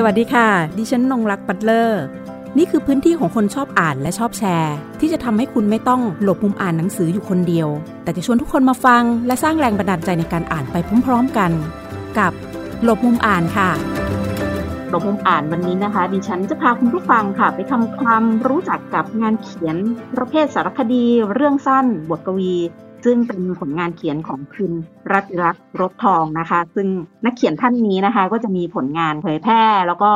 สวัสดีค่ะ ดิฉันนงรักปัตเลอร์ นี่คือพื้นที่ของคนชอบอ่านและชอบแชร์ ที่จะทำให้คุณไม่ต้องหลบมุมอ่านหนังสืออยู่คนเดียว แต่จะชวนทุกคนมาฟัง และสร้างแรงบันดาลใจในการอ่านไปพร้อมๆกัน กับหลบมุมอ่านค่ะ หลบมุมอ่านวันนี้นะคะ ดิฉันจะพาคุณผู้ฟังค่ะ ไปทำความรู้จักกับงานเขียนประเภทสารคดี เรื่องสั้น บทกวี ซึ่งเป็นผลงานเขียนของคุณรัติรักษ์รถทองนะคะ ซึ่งนักเขียนท่านนี้นะคะ ก็จะมีผลงานเผยแพร่ แล้วก็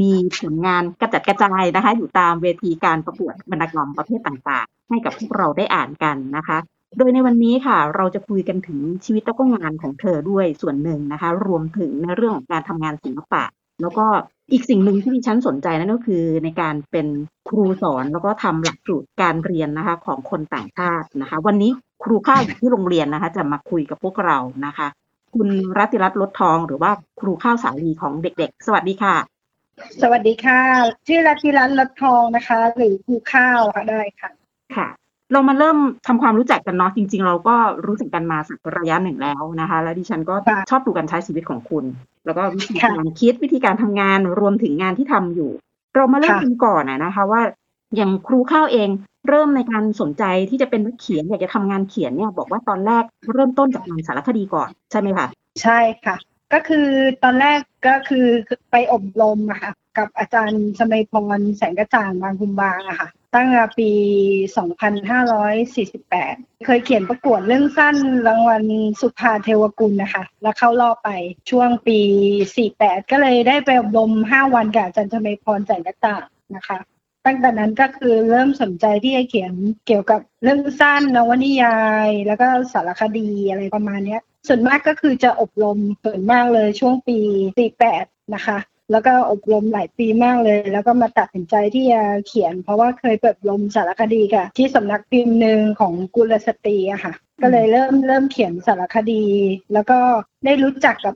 มีผลงานกระจัดกระจายนะคะ อยู่ตามเวทีการประกวดบรรณกรรมประเภทต่างๆ ให้กับพวกเราได้อ่านกันนะคะ โดยในวันนี้ค่ะ เราจะคุยกันถึงชีวิตแล้วก็งานของเธอด้วยส่วนหนึ่งนะคะ รวมถึงในเรื่องของการทำงานศิลปะ แล้วก็อีกสิ่งหนึ่งที่ดิฉันสนใจนั่นก็คือในการเป็นครูสอนแล้วก็ทำหลักสูตรการเรียนนะคะของคนต่างชาตินะคะ วันนี้ ครูข้าวอยู่ที่โรงเรียนนะคะ จะมาคุยกับพวกเรานะคะ คุณรัติรัตน์รถทองหรือว่าครูข้าวสาลีของเด็ก ๆ สวัสดีค่ะ สวัสดีค่ะ ชื่อรัติรัตน์รถทองนะคะ หรือครูข้าวค่ะได้ค่ะค่ะเรามาเริ่มทำความรู้จักกันเนาะจริง ๆ เราก็รู้จักกันมาสักระยะหนึ่งแล้วนะคะ แล้วดิฉันก็ค่ะชอบดูการใช้ชีวิตของคุณ แล้วก็วิธีค่ะการคิดวิธีการทำงานรวมถึงงานที่ทำอยู่ เรามาเริ่มค่ะกันก่อนนะนะคะ ว่าอย่างครูข้าวเอง เริ่มในการสนใจที่จะเป็นนักเขียนอยากจะทำงานเขียนเนี่ย บอกว่าตอนแรกเริ่มต้นจากงานสารคดีก่อนใช่ไหมคะใช่ค่ะ ก็คือตอนแรกก็คือไปอบรมอะค่ะกับอาจารย์สมัยพรแสงกระจ่างบางคุมบางอะค่ะ ตั้งแต่ปี 2548 เคยเขียนประกวดเรื่องสั้นรางวัลสุภาเทวกุลนะคะ แล้วเข้ารอบไปช่วงปี 48 ก็เลยได้ไปอบรม 5 วันกับอาจารย์สมัยพรแสงกระจ่างนะคะ ตั้งแต่นั้นก็คือเริ่มสนใจที่จะเขียนเกี่ยวกับเรื่องสั้นนวนิยาย แล้วก็สารคดีอะไรประมาณเนี้ย ส่วนมากก็คือจะอบรมส่วนมากเลยช่วงปี48นะคะ แล้วก็อบรมหลายปีมากเลย แล้วก็มาตัดสินใจที่จะเขียน เพราะว่าเคยเปิดอบรมสารคดีกับที่สำนักพิมพ์หนึ่งของกุลสตรีอะค่ะ ก็เลยเริ่มเริ่มเขียนสารคดี แล้วก็ได้รู้จักกับ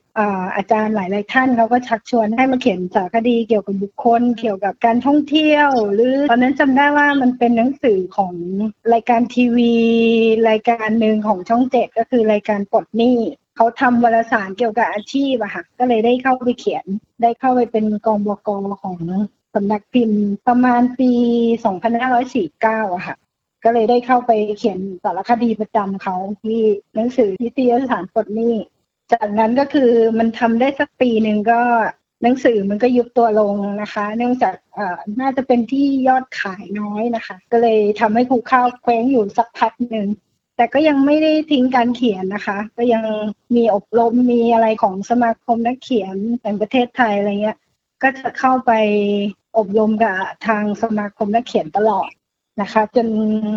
อาจารย์หลายๆท่านเขาก็ชักชวนให้มาเขียนสารคดีเกี่ยวกับบุคคล เกี่ยวกับการท่องเที่ยว หรือตอนนั้นจำได้ว่ามันเป็นหนังสือของรายการทีวี รายการหนึ่งของช่องเจ็ดก็คือรายการปลดหนี้ เขาทำวารสารเกี่ยวกับอาชีพอะค่ะ ก็เลยได้เข้าไปเขียน ได้เข้าไปเป็นกองบกของสำนักพิมพ์ประมาณปี 2549อะค่ะ ก็เลยได้เข้าไปเขียนสารคดีประจำเขาที่หนังสือนิตยสารปลดหนี้ จากนั้นก็คือมันทำได้สักปีหนึ่งก็หนังสือมันก็ยุบตัวลงนะคะ เนื่องจากเอ่อน่าจะเป็นที่ยอดขายน้อยนะคะ ก็เลยทำให้ครูข้าวเคว้งอยู่สักพักหนึ่ง แต่ก็ยังไม่ได้ทิ้งการเขียนนะคะ ก็ยังมีอบรมมีอะไรของสมาคมนักเขียนแห่งประเทศไทยอะไรเงี้ย ก็จะเข้าไปอบรมกับทางสมาคมนักเขียนตลอดนะคะ จน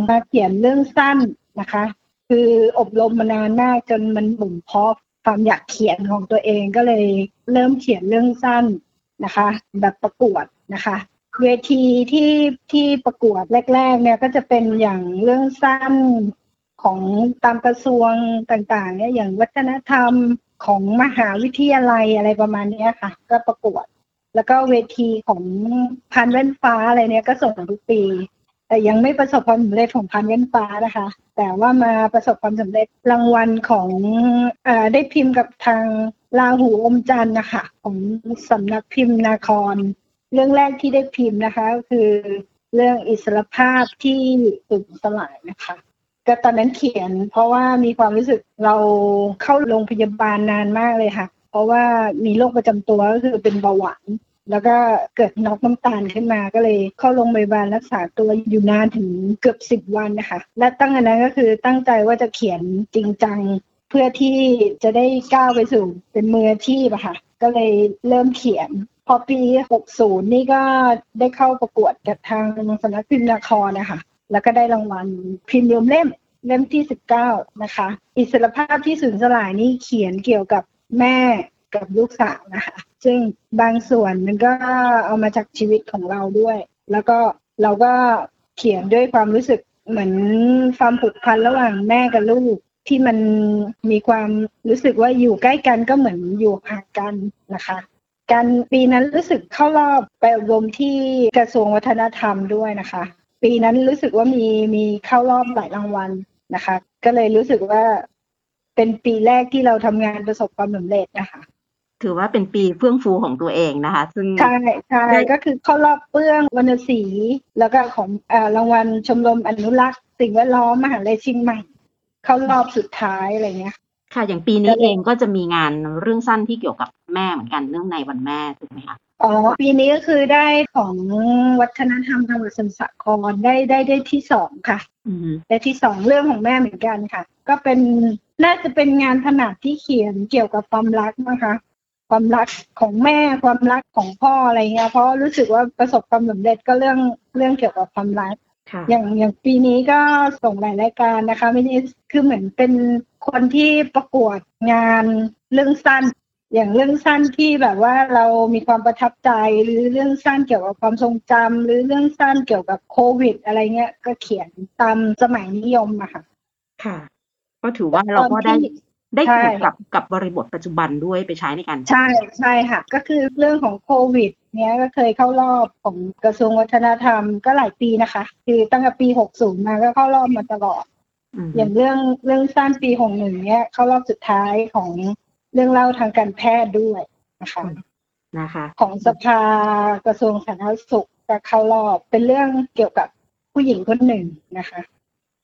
มาเขียนเรื่องสั้นนะคะ คืออบรมมานานมากจนมันบ่มเพาะความอยากเขียนของตัวเองก็เลยเริ่มเขียนเรื่องสั้นนะคะ แบบประกวดนะคะ เวทีที่ที่ประกวดแรก ๆ เนี่ยก็จะเป็นอย่างเรื่องสั้น ของตามกระทรวงต่างๆเนี่ยอย่างวัฒนธรรมของมหาวิทยาลัยอะไรประมาณนี้ค่ะ ก็ประกวด แล้วก็เวทีของพันแว่นฟ้าอะไรเนี่ยก็ส่งทุกปี แต่ยังไม่ประสบความสำเร็จของพันแว่นฟ้านะคะ แต่ว่ามาประสบความสำเร็จรางวัลของอได้พิมพ์กับทางลาหูอมจันนะคะ ของสำนักพิมพ์นาคร เรื่องแรกที่ได้พิมพ์นะคะก็คือเรื่องอิสรภาพที่สูญสลายนะคะ ก็ตอนนั้นเขียน เพราะว่ามีความรู้สึกเราเข้าโรงพยาบาลนานมากเลยค่ะ เพราะว่ามีโรคประจำตัวก็คือเป็นเบาหวานแล้วก็เกิดน็อกน้ำตาลขึ้นมาก็เลยเข้าโรงพยาบาลรักษาตัวอยู่นานถึงเกือบสิบวันนะคะ และตั้งแต่นั้นก็คือตั้งใจว่าจะเขียนจริงจัง เพื่อที่จะได้ก้าวไปสู่เป็นมืออาชีพอะค่ะ ก็เลยเริ่มเขียน พอปี 60 นี่ก็ได้เข้าประกวดกับทางสำนักพิมพ์นครนะคะ แล้วก็ได้รางวัลพิมพ์รวมเล่มเล่มที่ 19 นะคะ อิสรภาพที่สูญสลายนี่เขียนเกี่ยวกับแม่กับลูกสาวนะคะ ซึ่งบางส่วนมันก็เอามาจากชีวิตของเราด้วย แล้วก็เราก็เขียนด้วยความรู้สึกเหมือนความผูกพันระหว่างแม่กับลูกที่มันมีความรู้สึกว่าอยู่ใกล้กันก็เหมือนอยู่ห่างกันนะคะ การปีนั้นรู้สึกเข้ารอบไปอบรมที่กระทรวงวัฒนธรรมด้วยนะคะ ปีนั้นรู้สึกว่ามีมีเข้ารอบหลายรางวัลนะคะ ก็เลยรู้สึกว่าเป็นปีแรกที่เราทำงานประสบความสำเร็จนะคะ ถือว่าเป็นปีเฟื่องฟูของตัวเองนะคะ ซึ่งใช่ใช่ก็คือเข้ารอบเปื้องวรรณศรีแล้วก็ของเอ่อรางวัลชมรมอนุรักษ์ สิ่งแวดล้อมมหาลัยเชียงใหม่ เข้ารอบสุดท้ายอะไรเงี้ยค่ะอย่างปีนี้เองก็จะมีงานเรื่องสั้นที่เกี่ยวกับแม่เหมือนกันเรื่องในวันแม่ถูกไหมคะ อ๋อปีนี้ก็คือได้ของวัฒนธรรมจังหวัดสมุทรสาครได้ได้ได้ที่สองค่ะอืมและที่สองเรื่องของแม่เหมือนกันค่ะ ก็เป็นน่าจะเป็นงานถนัดที่เขียนเกี่ยวกับความรักนะคะ ความรักของแม่ความรักของพ่ออะไรเงี้ยเพราะรู้สึกว่าประสบความสำเร็จก็เรื่องเรื่องเกี่ยวกับความรักค่ะอย่างอย่างปีนี้ก็ส่งหลายรายการนะคะไม่ใช่คือเหมือนเป็นคนที่ประกวดงานเรื่องสั้น อย่างเรื่องสั้นที่แบบว่าเรามีความประทับใจหรือเรื่องสั้นเกี่ยวกับความทรงจำหรือเรื่องสั้นเกี่ยวกับโควิด อะไรเงี้ยก็เขียนตามสมัยนิยมอะค่ะ ค่ะ ก็ถือว่าเราก็ได้ตอนที่ได้ใช่ถูกกับกับบริบทปัจจุบันด้วยไปใช้ในการใช่ใช่ค่ะ ก็คือเรื่องของโควิด เนี้ยก็เคยเข้ารอบของกระทรวงวัฒนธรรมก็หลายปีนะคะ คือตั้งแต่ปี 60 มาก็เข้ารอบมาตลอดอืมอย่างเรื่องเรื่องสั้นปี 61 เนี้ยเข้ารอบสุดท้ายของ เรื่องเล่าทางการแพทย์ด้วยนะคะนะคะ ของสภากระทรวงสาธารณสุขก็เข้ารอบเป็นเรื่องเกี่ยวกับผู้หญิงคนหนึ่งนะคะ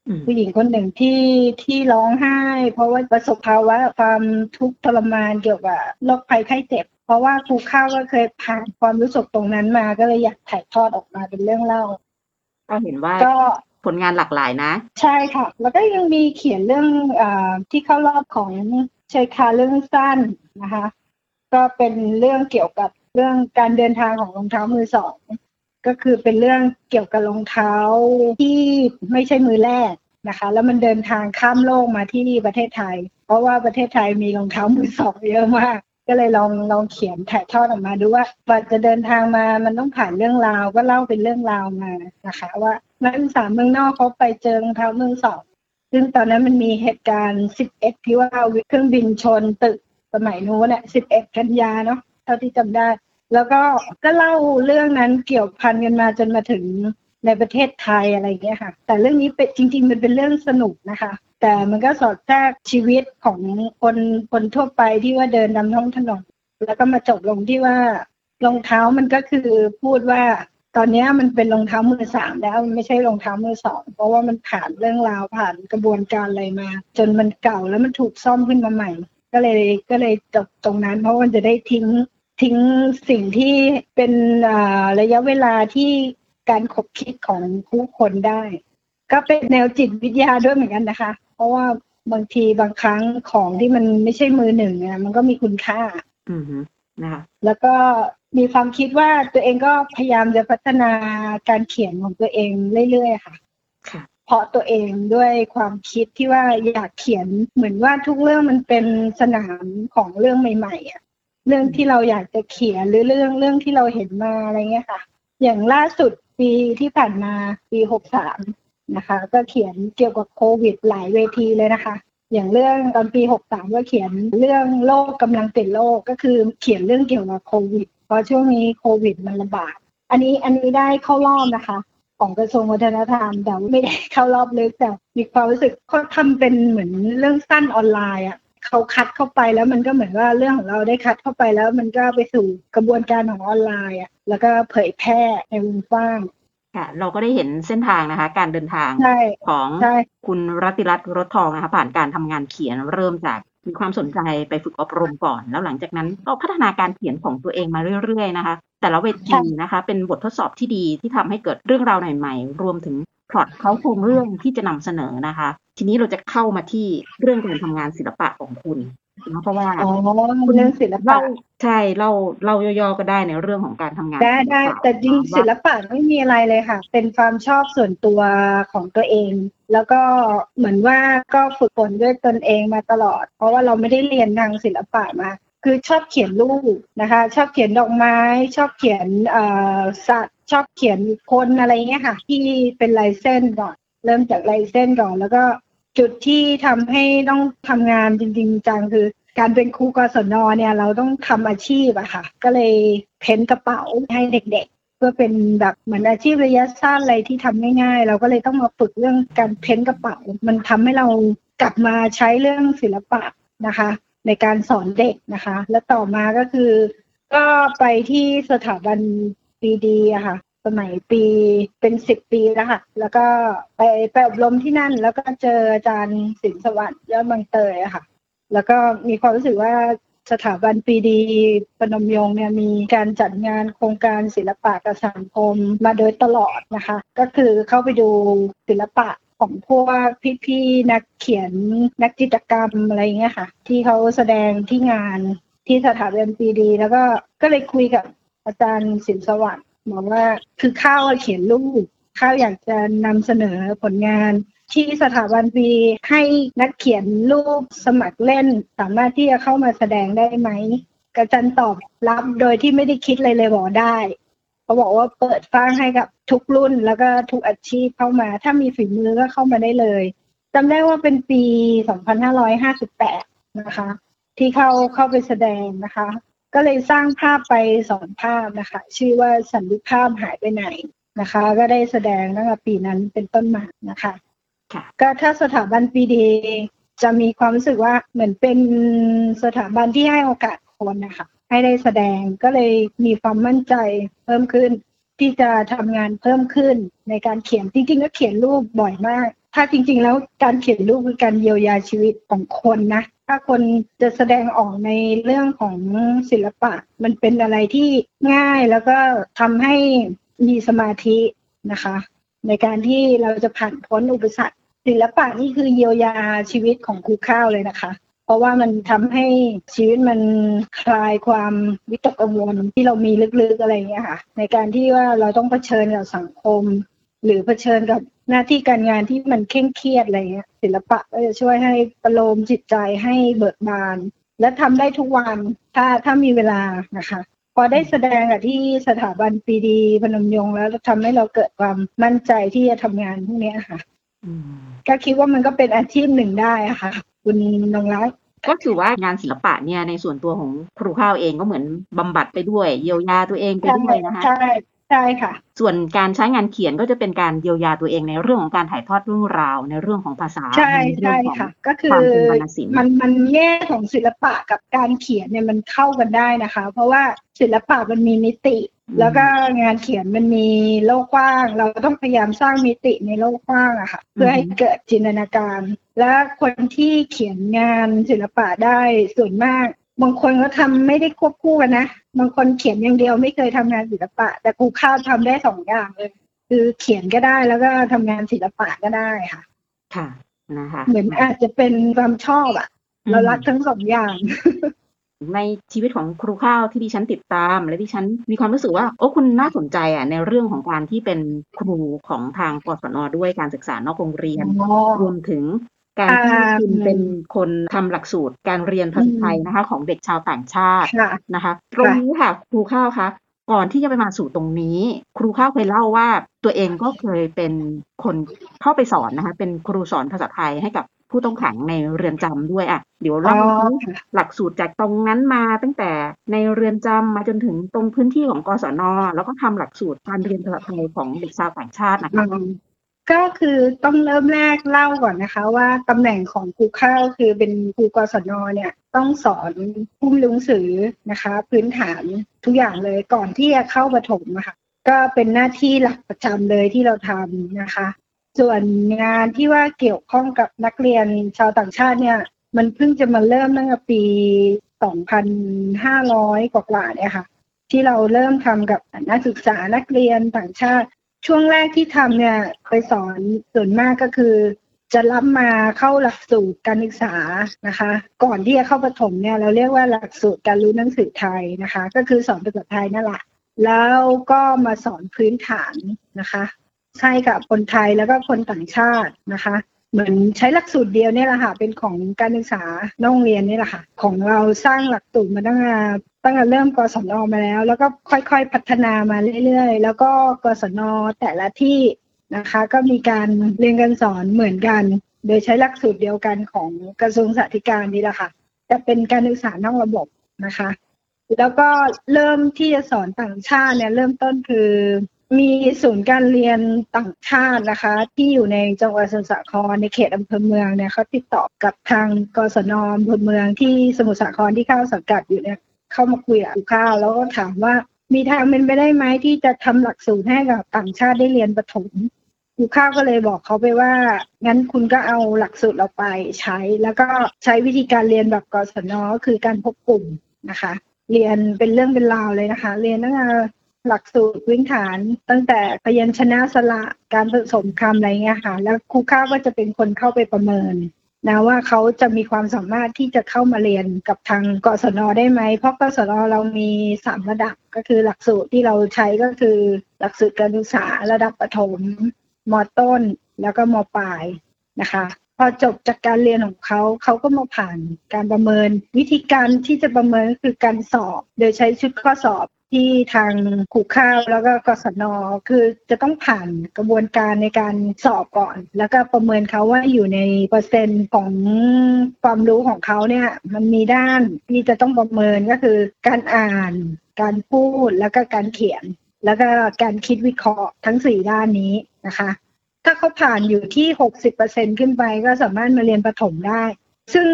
อืมผู้หญิงคนหนึ่งที่ที่ร้องไห้ เพราะว่าประสบภาวะความทุกข์ทรมานเกี่ยวกับโรคภัยไข้เจ็บ เพราะว่าครูข้าวก็เคยผ่านความรู้สึกตรงนั้นมาก็เลยอยากถ่ายทอดออกมาเป็นเรื่องเล่าก็เห็นว่าก็ผลงานหลากหลายนะ ใช่ค่ะ แล้วก็ยังมีเขียนเรื่องอาที่เข้ารอบของ เชยคาเรื่องสั้นนะคะ ก็เป็นเรื่องเกี่ยวกับเรื่องการเดินทางของรองเท้ามือสองก็คือเป็นเรื่องเกี่ยวกับรองเท้าที่ไม่ใช่มือแรกนะคะ แล้วมันเดินทางข้ามโลกมาที่ประเทศไทย เพราะว่าประเทศไทยมีรองเท้ามือสองเยอะมาก ก็เลยลองลองเขียนถ่ายทอดออกมาดูว่ากว่าจะเดินทางมามันต้องผ่านเรื่องราว ก็เล่าเป็นเรื่องราวมานะคะ ว่านักศึกษาเมืองนอกเขาไปเจอรองเท้ามือสอง ซึ่งตอนนั้นมันมีเหตุการณ์11ที่ว่าเครื่องบินชนตึกสมัยนู้นเนี่ย11กันยาเนาะเท่าที่จำได้ แล้วก็ก็เล่าเรื่องนั้นเกี่ยวพันกันมาจนมาถึงในประเทศไทยอะไรอย่างเงี้ยค่ะ แต่เรื่องนี้เป็นจริง ๆ มันเป็นเรื่องสนุกนะคะ แต่มันก็สอดแทรกชีวิตของคนคนทั่วไปที่ว่าเดินนำท้องถนนแล้วก็มาจบลงที่ว่ารองเท้ามันก็คือพูดว่า ตอนเนี้ยมันเป็นรองเท้ามือสามแล้วมันไม่ใช่รองเท้ามือสองเพราะว่ามันผ่านเรื่องราวผ่านกระบวนการอะไรมา จนมันเก่าแล้วมันถูกซ่อมขึ้นมาใหม่ ก็เลยก็เลยจบตรงนั้น เพราะมันจะได้ทิ้งทิ้งสิ่งที่เป็นอ่าระยะเวลาที่การขบคิดของผู้คนได้ ก็เป็นแนวจิตวิทยาด้วยเหมือนกันนะคะ เพราะว่าบางทีบางครั้งของที่มันไม่ใช่มือหนึ่งอะมันก็มีคุณค่า อืมฮึนะคะแล้วก็ มีความคิดว่าตัวเองก็พยายามจะพัฒนาการเขียนของตัวเองเรื่อยๆค่ะค่ะ เพราะตัวเองด้วยความคิดที่ว่าอยากเขียนเหมือนว่าทุกเรื่องมันเป็นสนามของเรื่องใหม่ๆอะเรื่องที่เราอยากจะเขียนหรือเรื่องเรื่องที่เราเห็นมาอะไรเงี้ยค่ะ อย่างล่าสุดปีที่ผ่านมาปีหกสามนะคะ ก็เขียนเกี่ยวกับโควิดหลายเวทีเลยนะคะ อย่างเรื่องตอนปีหกสามก็เขียนเรื่องโลกกำลังติดโลกก็คือเขียนเรื่องเกี่ยวกับโควิด เพราะช่วงนี้โควิดมันระบาด อันนี้อันนี้ได้เข้ารอบนะคะ ของกระทรวงวัฒนธรรม แต่ไม่ได้เข้ารอบลึกแต่มีความรู้สึกเขาทำเป็นเหมือนเรื่องสั้นออนไลน์อะเขาคัดเข้าไปแล้วมันก็เหมือนว่าเรื่องของเราได้คัดเข้าไปแล้วมันก็ไปสู่กระบวนการของออนไลน์อะแล้วก็เผยแพร่ในวงกว้างค่ะเราก็ได้เห็นเส้นทางนะคะ การเดินทางใช่ของใช่คุณรัติรัตน์รถทองนะคะ ผ่านการทำงานเขียนเริ่มจาก มีความสนใจไปฝึกอบรมก่อน แล้วหลังจากนั้นก็พัฒนาการเขียนของตัวเองมาเรื่อย ๆ นะคะ แต่ละเวทีนะคะ เป็นบททดสอบที่ดีที่ทำให้เกิดเรื่องราวใหม่ๆรวมถึงพล็อตเขาโครงเรื่องที่จะนำเสนอนะคะ ทีนี้เราจะเข้ามาที่เรื่องการทำงานศิลปะของคุณนะ เพราะว่าอ๋อเรื่องศิลปะเล่าใช่เล่าเล่าย่อๆก็ได้ในเรื่องของการทำงานได้ได้ศิลปะแต่จริงว่าศิลปะไม่มีอะไรเลยค่ะ เป็นความชอบส่วนตัวของตัวเอง แล้วก็เหมือนว่าก็ฝึกฝนด้วยตนเองมาตลอด เพราะว่าเราไม่ได้เรียนทางศิลปะมาคือชอบเขียนรูปนะคะ ชอบเขียนดอกไม้ ชอบเขียนเอ่อสัตว์ชอบเขียนคนอะไรเงี้ยค่ะ ที่เป็นลายเส้นก่อน เริ่มจากลายเส้นก่อนแล้วก็ จุดที่ทำให้ต้องทำงานจริง ๆ จังคือ การเป็นครูกศนเนี่ยเราต้องทำอาชีพอะค่ะ ก็เลยเพ้นกระเป๋าให้เด็กๆ เพื่อเป็นแบบเหมือนอาชีพระยะสั้นอะไรที่ทำง่ายๆ เราก็เลยต้องมาฝึกเรื่องการเพ้นกระเป๋า มันทำให้เรากลับมาใช้เรื่องศิลปะนะคะ ในการสอนเด็กนะคะ และต่อมาก็คือ ก็ไปที่สถาบันปีดีอะค่ะ สมัยปีเป็นสิบปีแล้วค่ะ แล้วก็ไปไปอบรมที่นั่น แล้วก็เจออาจารย์สินสวัสดิ์ยอดบางเตยอะค่ะ แล้วก็มีความรู้สึกว่าสถาบันปีดีปนมยงเนี่ยมีการจัดงานโครงการศิลปะกับสังคมมาโดยตลอดนะคะ ก็คือเข้าไปดูศิลปะของพวกพี่ๆนักเขียนนักจิตรกรรมอะไรเงี้ยค่ะ ที่เขาแสดงที่งานที่สถาบันปีดี แล้วก็ก็เลยคุยกับอาจารย์สินสวัสดิ์ บอกว่าคือข้าวเขียนรูปข้าวอยากจะนำเสนอผลงานที่สถาบันปีให้นักเขียนรูปสมัครเล่น สามารถที่จะเข้ามาแสดงได้ไหมกระจันตอบรับโดยที่ไม่ได้คิดเลยเลยบอกได้เขาบอกว่าเปิดฟังให้กับทุกรุ่นแล้วก็ทุกอาชีพเข้ามา ถ้ามีฝีมือก็เข้ามาได้เลยจำได้ว่าเป็นปี 2558 นะคะ ที่เข้าเข้าไปแสดงนะคะ ก็เลยสร้างภาพไปสองภาพนะคะ ชื่อว่าสันติภาพหายไปไหนนะคะ ก็ได้แสดงตั้งแต่ปีนั้นเป็นต้นมานะคะค่ะก็ถ้าสถาบันปีดีจะมีความรู้สึกว่าเหมือนเป็นสถาบันที่ให้โอกาสคนนะคะให้ได้แสดงก็เลยมีความมั่นใจเพิ่มขึ้น ที่จะทำงานเพิ่มขึ้นในการเขียนจริงๆก็เขียนรูปบ่อยมาก ถ้าจริง ๆ แล้วการเขียนรูปคือการเยียวยาชีวิตของคนนะ ถ้าคนจะแสดงออกในเรื่องของศิลปะ มันเป็นอะไรที่ง่ายแล้วก็ทำให้มีสมาธินะคะ ในการที่เราจะผ่านพ้นอุปสรรคศิลปะนี่คือเยียวยาชีวิตของครูข้าวเลยนะคะ เพราะว่ามันทำให้ชีวิตมันคลายความวิตกกังวลที่เรามีลึกๆอะไรอย่างเงี้ยค่ะ ในการที่ว่าเราต้องเผชิญกับสังคม หรือเผชิญกับ หน้าที่การงานที่มันเคร่งเครียดอะไรเงี้ยศิลปะก็จะช่วยให้ประโลมจิตใจให้เบิกบาน และทำได้ทุกวันถ้าถ้ามีเวลานะคะพอได้แสดงกับที่สถาบันปีดีพนมยงค์แล้วทำให้เราเกิดความมั่นใจที่จะทำงานพวกเนี้ยค่ะอืมก็คิดว่ามันก็เป็นอาชีพหนึ่งได้อะค่ะคุณนงรักก็ถือว่างานศิลปะเนี่ยในส่วนตัวของครูข้าวเองก็เหมือนบำบัดไปด้วย เยียวยาตัวเองไปด้วยนะคะใช่ ใช่ค่ะ ส่วนการใช้งานเขียนก็จะเป็นการเยียวยาตัวเองในเรื่องของการถ่ายทอดเรื่องราว ในเรื่องของภาษาใช่ในเรื่ใช่ของค่ะ ก็คืคอวามเป็นวรรณศิลป์มันมันแง่ของศิลปะกับการเขียนเนี่ยมันเข้ากันได้นะคะ เพราะว่าศิลปะมันมีมิติ แล้วก็งานเขียนมันมีโลกกว้าง เราต้องพยายามสร้างมิติในโลกกว้างอะค่ะ เพื่อให้เกิดจินตนาการ และคนที่เขียนงานศิลปะได้ส่วนมาก บางคนก็ทำไม่ได้ควบคู่กันนะ บางคนเขียนอย่างเดียวไม่เคยทำงานศิลปะ แต่ครูข้าวทำได้สองอย่างเลย คือเขียนก็ได้แล้วก็ทำงานศิลปะก็ได้ค่ะ ค่ะนะคะเหมือนอาจจะเป็นความชอบอะเรารักทั้งสองอย่าง ในชีวิตของครูข้าวที่ดิฉันติดตาม และดิฉันมีความรู้สึกว่าโอ้คุณน่าสนใจอะในเรื่องของการที่เป็นครูของทางกศนด้วยการศึกษานอกโรงเรียนรวมถึง การที่อ่าคุณเป็นคนทำหลักสูตรการเรียนภาษาไทยนะคะ ของเด็กชาวต่างชาติค่ะนะคะ ตรงนี้ค่ะครูข้าวคะก่อนที่จะไปมาสู่ตรงนี้ ครูข้าวเคยเล่าว่าตัวเองก็เคยเป็นคนเข้าไปสอนนะคะ เป็นครูสอนภาษาไทยให้กับผู้ต้องขังในเรือนจำด้วยอะเดี๋ยวอ๋เล่าอสิหลักสูตรจากตรงนั้นมาตั้งแต่ในเรือนจำมาจนถึงตรงพื้นที่ของกศนแล้วก็ทำหลักสูตรการเรียนภาษาไทยของเด็กชาวต่างชาตินะคะอืม ก็คือต้องเริ่มแรกเล่าก่อนนะคะ ว่าตำแหน่งของครูข้าวคือเป็นครูกศนเนี่ยต้องสอนผู้มีหนังสือนะคะ พื้นฐานทุกอย่างเลยก่อนที่จะเข้าประถมนะคะก็เป็นหน้าที่หลักประจำเลยที่เราทำนะคะ ส่วนงานที่ว่าเกี่ยวข้องกับนักเรียนชาวต่างชาติเนี่ย มันเพิ่งจะมาเริ่มตั้งแต่ปี 2,500 กว่าๆเนี่ยค่ะ ที่เราเริ่มทำกับนักศึกษานักเรียนต่างชาติ ช่วงแรกที่ทำเนี่ยไปสอนส่วนมากก็คือ จะรับมาเข้าหลักสูตรการศึกษานะคะ ก่อนที่จะเข้าประถมเนี่ยเราเรียกว่าหลักสูตรการรู้หนังสือไทยนะคะ ก็คือสอนภาษาไทยนั่นแหละแล้วก็มาสอนพื้นฐานนะคะใช่กับคนไทยแล้วก็คนต่างชาตินะคะ เหมือนใช้หลักสูตรเดียวเนี่ยแหละค่ะเป็นของการศึกษานอกโรงเรียนนี่แหละค่ะ ของเราสร้างหลักสูตรมาตั้งแต่ ตั้งแต่เริ่มกศนมาแล้ว แล้วก็ค่อยๆพัฒนามาเรื่อยๆ แล้วก็กศนแต่ละที่นะคะ ก็มีการเรียนการสอนเหมือนกัน โดยใช้หลักสูตรเดียวกันของกระทรวงสาธการนี่แหละค่ะแต่เป็นการศึกษานอกระบบนะคะ แล้วก็เริ่มที่จะสอนต่างชาติเนี่ย เริ่มต้นคือมีศูนย์การเรียนต่างชาตินะคะ ที่อยู่ในจังหวัดสมุทรสาครในเขตอำเภอเมืองเนี่ยเขาติดต่อกับทางกศนอำเภอเมืองที่สมุทรสาครที่เข้าสังกัดอยู่เนี่ย เข้ามาคุยกับข้าวแล้วก็ถามว่ามีทางเป็นไปได้ไหมที่จะทำหลักสูตรให้กับต่างชาติได้เรียนประถมครูข้าวก็เลยบอกเขาไปว่า งั้นคุณก็เอาหลักสูตรเราไปใช้ แล้วก็ใช้วิธีการเรียนแบบกศนคือการพบกลุ่มนะคะ เรียนเป็นเรื่องเป็นราวเลยนะคะ เรียนตั้งแต่หลักสูตรพื้นฐาน ตั้งแต่พยัญชนะสระการผสมคำอะไรเงี้ยค่ะ แล้วครูข้าวก็จะเป็นคนเข้าไปประเมิน นะว่าเขาจะมีความสามารถที่จะเข้ามาเรียนกับทางกศนได้ไหม เพราะกศนเรามีสามระดับก็คือหลักสูตรที่เราใช้ก็คือ หลักสูตรการศึกษาระดับประถมมต้น แล้วก็มปลายนะคะพอจบจากการเรียนของเขาเขาก็มาผ่านการประเมิน วิธีการที่จะประเมินก็คือการสอบ โดยใช้ชุดข้อสอบ ที่ทางขู่ข้าวแล้วก็กศนคือจะต้องผ่านกระบวนการในการสอบก่อน แล้วก็ประเมินเขาว่าอยู่ในเปอร์เซ็นต์ของความรู้ของเขาเนี่ยมันมีด้านที่จะต้องประเมินก็คือการอ่าน การพูดแล้วก็การเขียน แล้วก็การคิดวิเคราะห์ทั้งสี่ด้านนี้นะคะ ถ้าเขาผ่านอยู่ที่หกสิบเปอร์เซ็นขึ้นไปก็สามารถมาเรียนประถมได้ ซึ่ง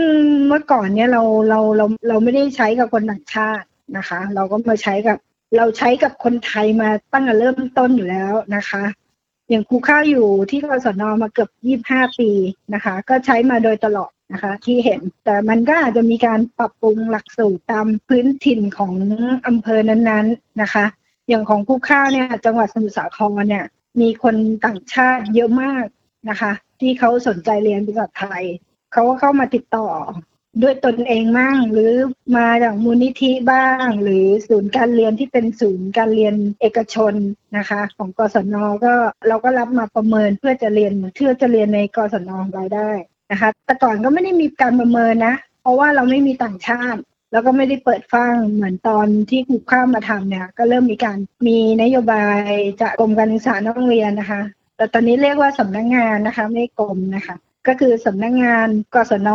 เมื่อก่อนเนี่ยเราเราเราเราไม่ได้ใช้กับคนต่างชาติ นะคะ เราก็มาใช้กับเราใช้กับคนไทยมาตั้งแต่เริ่มต้นอยู่แล้วนะคะ อย่างครูข้าวอยู่ที่กศนมาเกือบยี่บห้าปีนะคะ ก็ใช้มาโดยตลอดนะคะ ที่เห็นแต่มันก็อาจจะมีการปรับปรุงหลักสูตรตามพื้นถิ่นของอำเภอนั้นๆนะคะ อย่างของครูข้าวเนี่ยจังหวัดสมุทรสาครเนี่ยมีคนต่างชาติเยอะมากนะคะ ที่เขาสนใจเรียนภาษาไทย เขาก็เข้ามาติดต่อ ด้วยตนเองมั่งหรือมาจากมูลนิธิบ้าง หรือศูนย์การเรียนที่เป็นศูนย์การเรียนเอกชนนะคะ ของกศนก็เราก็รับมาประเมินเพื่อจะเรียนเพื่อจะเรียนในกศนของเราได้นะคะ แต่ก่อนก็ไม่ได้มีการประเมินนะ เพราะว่าเราไม่มีต่างชาติ แล้วก็ไม่ได้เปิดฟังเหมือนตอนที่ครูข้ามมาทำเนี่ย ก็เริ่มมีการมีนโยบายจากกรมการศึกษานักเรียนนะคะ แต่ตอนนี้เรียกว่าสำนักงงานนะคะ ไม่กรมนะคะ ก็คือสำนักงงานกศน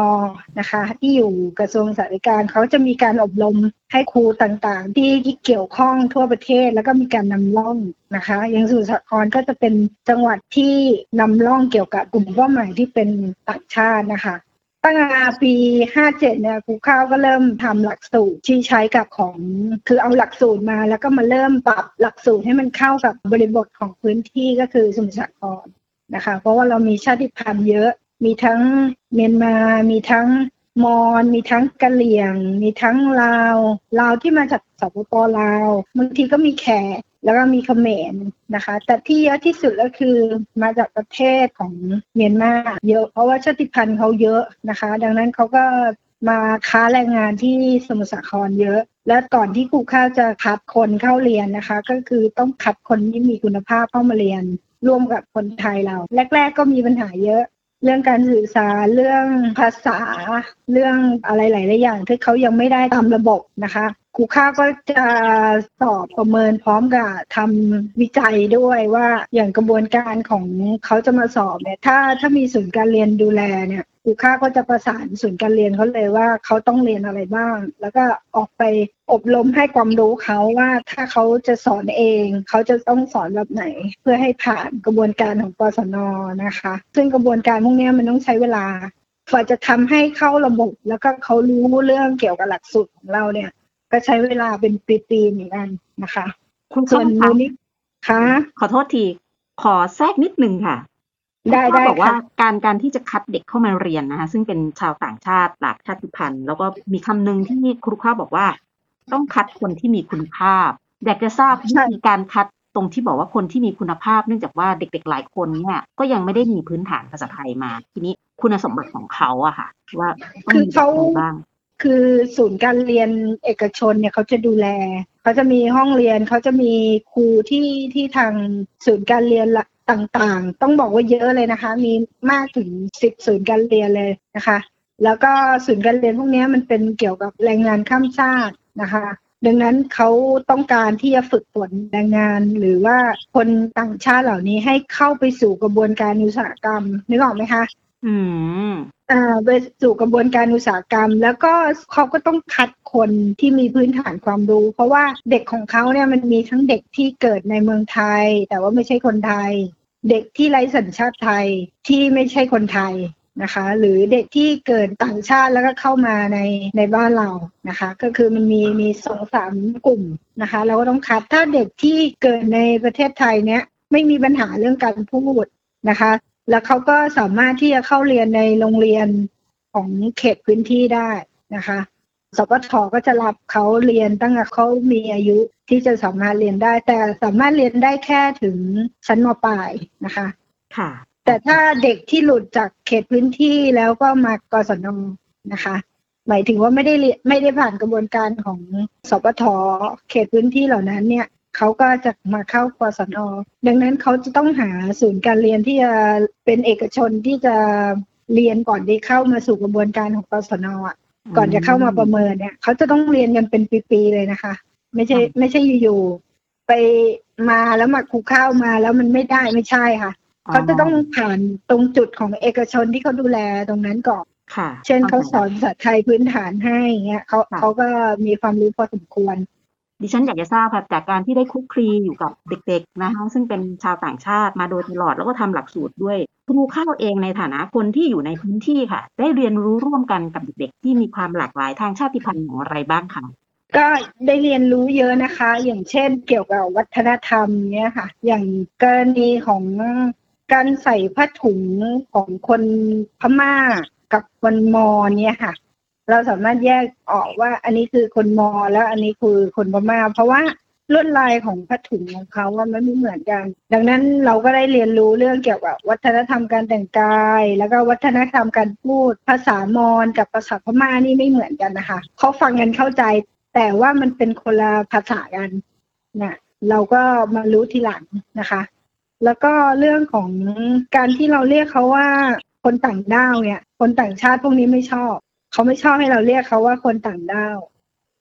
นะคะ ที่อยู่กระทรวงสาธารณการเขาจะมีการอบรมให้ครูต่างๆ ที่ที่เกี่ยวข้องทั่วประเทศแล้วก็มีการนำร่องนะคะอย่างสุสาครก็จะเป็นจังหวัดที่นำร่องเกี่ยวกับกลุ่มเป้าหมายที่เป็นต่างชาตินะคะตั้งแต่ปี 57 เนี่ยครูข้าวก็เริ่มทำหลักสูตรที่ใช้กับของ คือเอาหลักสูตรมา แล้วก็มาเริ่มปรับหลักสูตรให้มันเข้ากับบริบทของพื้นที่ก็คือสมุทรสาครนะคะ เพราะว่าเรามีชาติพันธุ์เยอะ มีทั้งเมียนมา มีทั้งมอญมีทั้งกะเหรี่ยง มีทั้งลาวลาวที่มาจากสปปลาวบางทีก็มีแขกแล้วก็มีเขมรนะคะ แต่ที่เยอะที่สุดก็คือมาจากประเทศของเมียนมาเยอะ เพราะว่าชาติพันธุ์เขาเยอะนะคะ ดังนั้นเขาก็มาค้าแรงงานที่สมุทรสาครเยอะ และก่อนที่ครูข้าวจะคัดคนเข้าเรียนนะคะ ก็คือต้องคัดคนที่มีคุณภาพเข้ามาเรียน ร่วมกับคนไทยเรา แรก ๆ ก็มีปัญหาเยอะ เรื่องการสื่อสารเรื่องภาษา เรื่องอะไรหลาย ๆ อย่างที่เขายังไม่ได้ตามระบบนะคะ ครูข้าก็จะสอบประเมินพร้อมกับทำวิจัยด้วยว่าอย่างกระบวนการของเขาจะมาสอบเนี่ยถ้าถ้ามีศูนย์การเรียนดูแลเนี่ยครูข้าก็จะประสานศูนย์การเรียนเขาเลยว่าเขาต้องเรียนอะไรบ้าง แล้วก็ออกไปอบรมให้ความรู้เขาว่าถ้าเขาจะสอนเอง เขาจะต้องสอนแบบไหน เพื่อให้ผ่านกระบวนการของกศนนะคะ ซึ่งกระบวนการพวกนี้มันต้องใช้เวลากว่าจะทำให้เข้าระบบแล้วก็เขารู้เรื่องเกี่ยวกับหลักสูตรของเราเนี่ย ก็ใช้เวลาเป็นปีๆเหมือนกันนะคะคุณส่วนมูลนิธิคะขอโทษที ขอแทรกนิดนึงค่ะได้ได้บอกว่าการการที่จะคัดเด็กเข้ามาเรียนนะคะซึ่งเป็นชาวต่างชาติหลากชาติพันธุ์ แล้วก็มีคำนึงที่ครูข้าบอกว่า ต้องคัดคนที่มีคุณภาพอยากจะทราบวิธีการคัดตรงที่บอกว่าคนที่มีคุณภาพ เนื่องจากว่าเด็กๆหลายคนเนี่ย ก็ยังไม่ได้มีพื้นฐานภาษาไทยมา ทีนี้คุณสมบัติของเขาอะค่ะ ว่าคือเขาบ้าง คือศูนย์การเรียนเอกชนเนี่ยเขาจะดูแลเขาจะมีห้องเรียนเขาจะมีครูที่ที่ทางศูนย์การเรียนต่างๆ ต้องบอกว่าเยอะเลยนะคะ มีมากถึงสิบศูนย์การเรียนเลยนะคะ แล้วก็ศูนย์การเรียนพวกนี้มันเป็นเกี่ยวกับแรงงานข้ามชาตินะคะ ดังนั้นเขาต้องการที่จะฝึกฝนแรงงาน หรือว่าคนต่างชาติเหล่านี้ให้เข้าไปสู่กระบวนการอุตสาหกรรมนึกออกไหมคะ อืม ไปสู่กระบวนการอุตสาหกรรม แล้วก็เขาก็ต้องคัดคนที่มีพื้นฐานความรู้ เพราะว่าเด็กของเขาเนี่ยมันมีทั้งเด็กที่เกิดในเมืองไทย แต่ว่าไม่ใช่คนไทย เด็กที่ไร้สัญชาติไทยที่ไม่ใช่คนไทยนะคะ หรือเด็กที่เกิดต่างชาติแล้วก็เข้ามาในในบ้านเรานะคะ ก็คือมันมีมีสองสามกลุ่มนะคะ เราก็ต้องคัดถ้าเด็กที่เกิดในประเทศไทยเนี้ยไม่มีปัญหาเรื่องการพูดนะคะ แล้วเขาก็สามารถที่จะเข้าเรียนในโรงเรียนของเขตพื้นที่ได้นะคะสปทก็จะรับเขาเรียนตั้งแต่เขามีอายุที่จะสามารถเรียนได้ แต่สามารถเรียนได้แค่ถึงชั้นมปลายนะคะ ค่ะ แต่ถ้าเด็กที่หลุดจากเขตพื้นที่แล้วก็มากศนนะคะ หมายถึงว่าไม่ได้ไม่ได้ผ่านกระบวนการของสปทเขตพื้นที่เหล่านั้นเนี่ย เขาก็จะมาเข้ากศนดังนั้นเขาจะต้องหาศูนย์การเรียนที่จะเป็นเอกชนที่จะเรียนก่อนที่เข้ามาสู่กระบวนการของกศนอะ ก่อนจะเข้ามาประเมินเนี่ยเขาจะต้องเรียนกันเป็นปีๆเลยนะคะ ไม่ใช่ ไม่ใช่อยู่ๆไปมาแล้วมาคูข้าวมาแล้วมันไม่ได้ไม่ใช่ค่ะเขาจะต้องผ่านตรงจุดของเอกชนที่เขาดูแลตรงนั้นก่อนเช่นเขาสอนภาษาไทยพื้นฐานให้เงี้ยเขาเขาก็มีความรู้พอสมควร ดิฉันอยากจะทราบค่ะจากการที่ได้คุกคลีอยู่กับเด็ก ๆ นะคะซึ่งเป็นชาวต่างชาติมาโดยตลอดแล้วก็ทำหลักสูตรด้วยครูข้าวเองในฐานะคนที่อยู่ในพื้นที่ค่ะ ได้เรียนรู้ร่วมกันกับเด็กๆที่มีความหลากหลายทางชาติพันธุ์อย่างไรบ้างคะก็ได้เรียนรู้เยอะนะคะ อย่างเช่นเกี่ยวกับวัฒนธรรมเนี่ยค่ะ อย่างกรณีของการใส่ผ้าถุงของคนพม่ากับคนมอเนี่ยค่ะ เราสามารถแยกออกว่า อันนี้คือคนมอแล้วอันนี้คือคนพม่าเพราะว่าลวดลายของผ้าถุงของเขาว่ามันไม่เหมือนกัน ดังนั้นเราก็ได้เรียนรู้เรื่องเกี่ยวกับวัฒนธรรมการแต่งกาย แล้วก็วัฒนธรรมการพูด ภาษามอญกับภาษาพม่านี่ไม่เหมือนกันนะคะเขาฟังกันเข้าใจ แต่ว่ามันเป็นคนละภาษากันนะเราก็มารู้ทีหลังนะคะ แล้วก็เรื่องของการที่เราเรียกเขาว่าคนต่างด้าวเนี่ย คนต่างชาติพวกนี้ไม่ชอบ เขาไม่ชอบให้เราเรียกเขาว่าคนต่างด้าว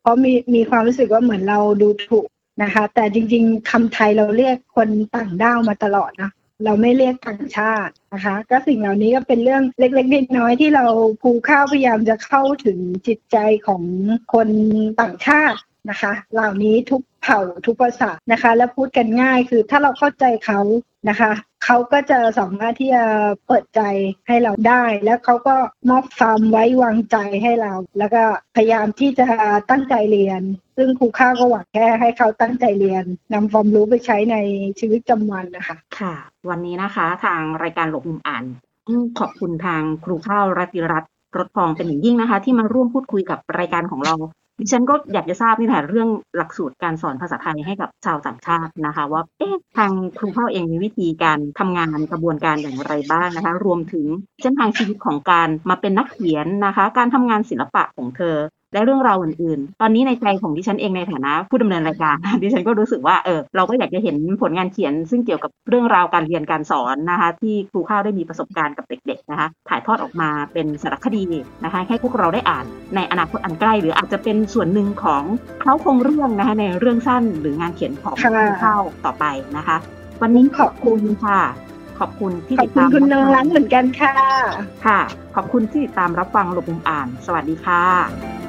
เพราะมีมีความรู้สึกว่าเหมือนเราดูถูกนะคะ แต่จริง ๆคำไทยเราเรียกคนต่างด้าวมาตลอดนะเราไม่เรียกต่างชาตินะคะ ก็สิ่งเหล่านี้ก็เป็นเรื่องเล็กๆนิดน้อยที่เราภูข้าวพยายามจะเข้าถึงจิตใจของคนต่างชาติ นะคะ เหล่านี้ทุกเผ่าทุกภาษานะคะ และพูดกันง่ายคือถ้าเราเข้าใจเขานะคะเขาก็จะสามารถที่จะเปิดใจให้เราได้ แล้วเขาก็มอบความไว้วางใจให้เรา แล้วก็พยายามที่จะตั้งใจเรียน ซึ่งครูข้าก็หวังแค่ให้เขาตั้งใจเรียนนำความรู้ไปใช้ในชีวิตประจำวันนะคะ ค่ะ วันนี้นะคะทางรายการหลบมุมอ่านขอบคุณทางครูข้าวรัติรัตน์รถฟองเป็นอย่างยิ่งนะคะ ที่มาร่วมพูดคุยกับรายการของเรา ดิฉันก็อยากจะทราบนี่แหละเรื่องหลักสูตรการสอนภาษาไทยให้กับชาวต่างชาตินะคะ ว่าเอ๊ะทางครูพ่อเองมีวิธีการทำงานกระบวนการอย่างไรบ้างนะคะ รวมถึงเส้นทางชีวิตของการมาเป็นนักเขียนนะคะ การทำงานศิลปะของเธอ และเรื่องราวอื่นๆ ตอนนี้ในใจของดิฉันเองในฐานะผู้ดำเนินรายการ ดิฉันก็รู้สึกว่าเออเราก็อยากจะเห็นผลงานเขียน ซึ่งเกี่ยวกับเรื่องราวการเรียนการสอนนะคะที่ครูข้าวได้มีประสบการณ์กับเด็กๆนะคะถ่ายทอดออกมาเป็นสารคดีนะคะให้พวกเราได้อ่านในอนาคตอันใกล้ หรืออาจจะเป็นส่วนหนึ่งของเขาคงเรื่องนะคะในเรื่องสั้นหรืองานเขียนของครูข้าวต่อไปนะคะ วันนี้ขอบคุณค่ะขอบคุณที่ติดตามคุณเนืองร้านเหมือนกันค่ะ ค่ะ ขอบคุณที่ติดตามรับฟังหลบมุมอ่าน สวัสดีค่ะ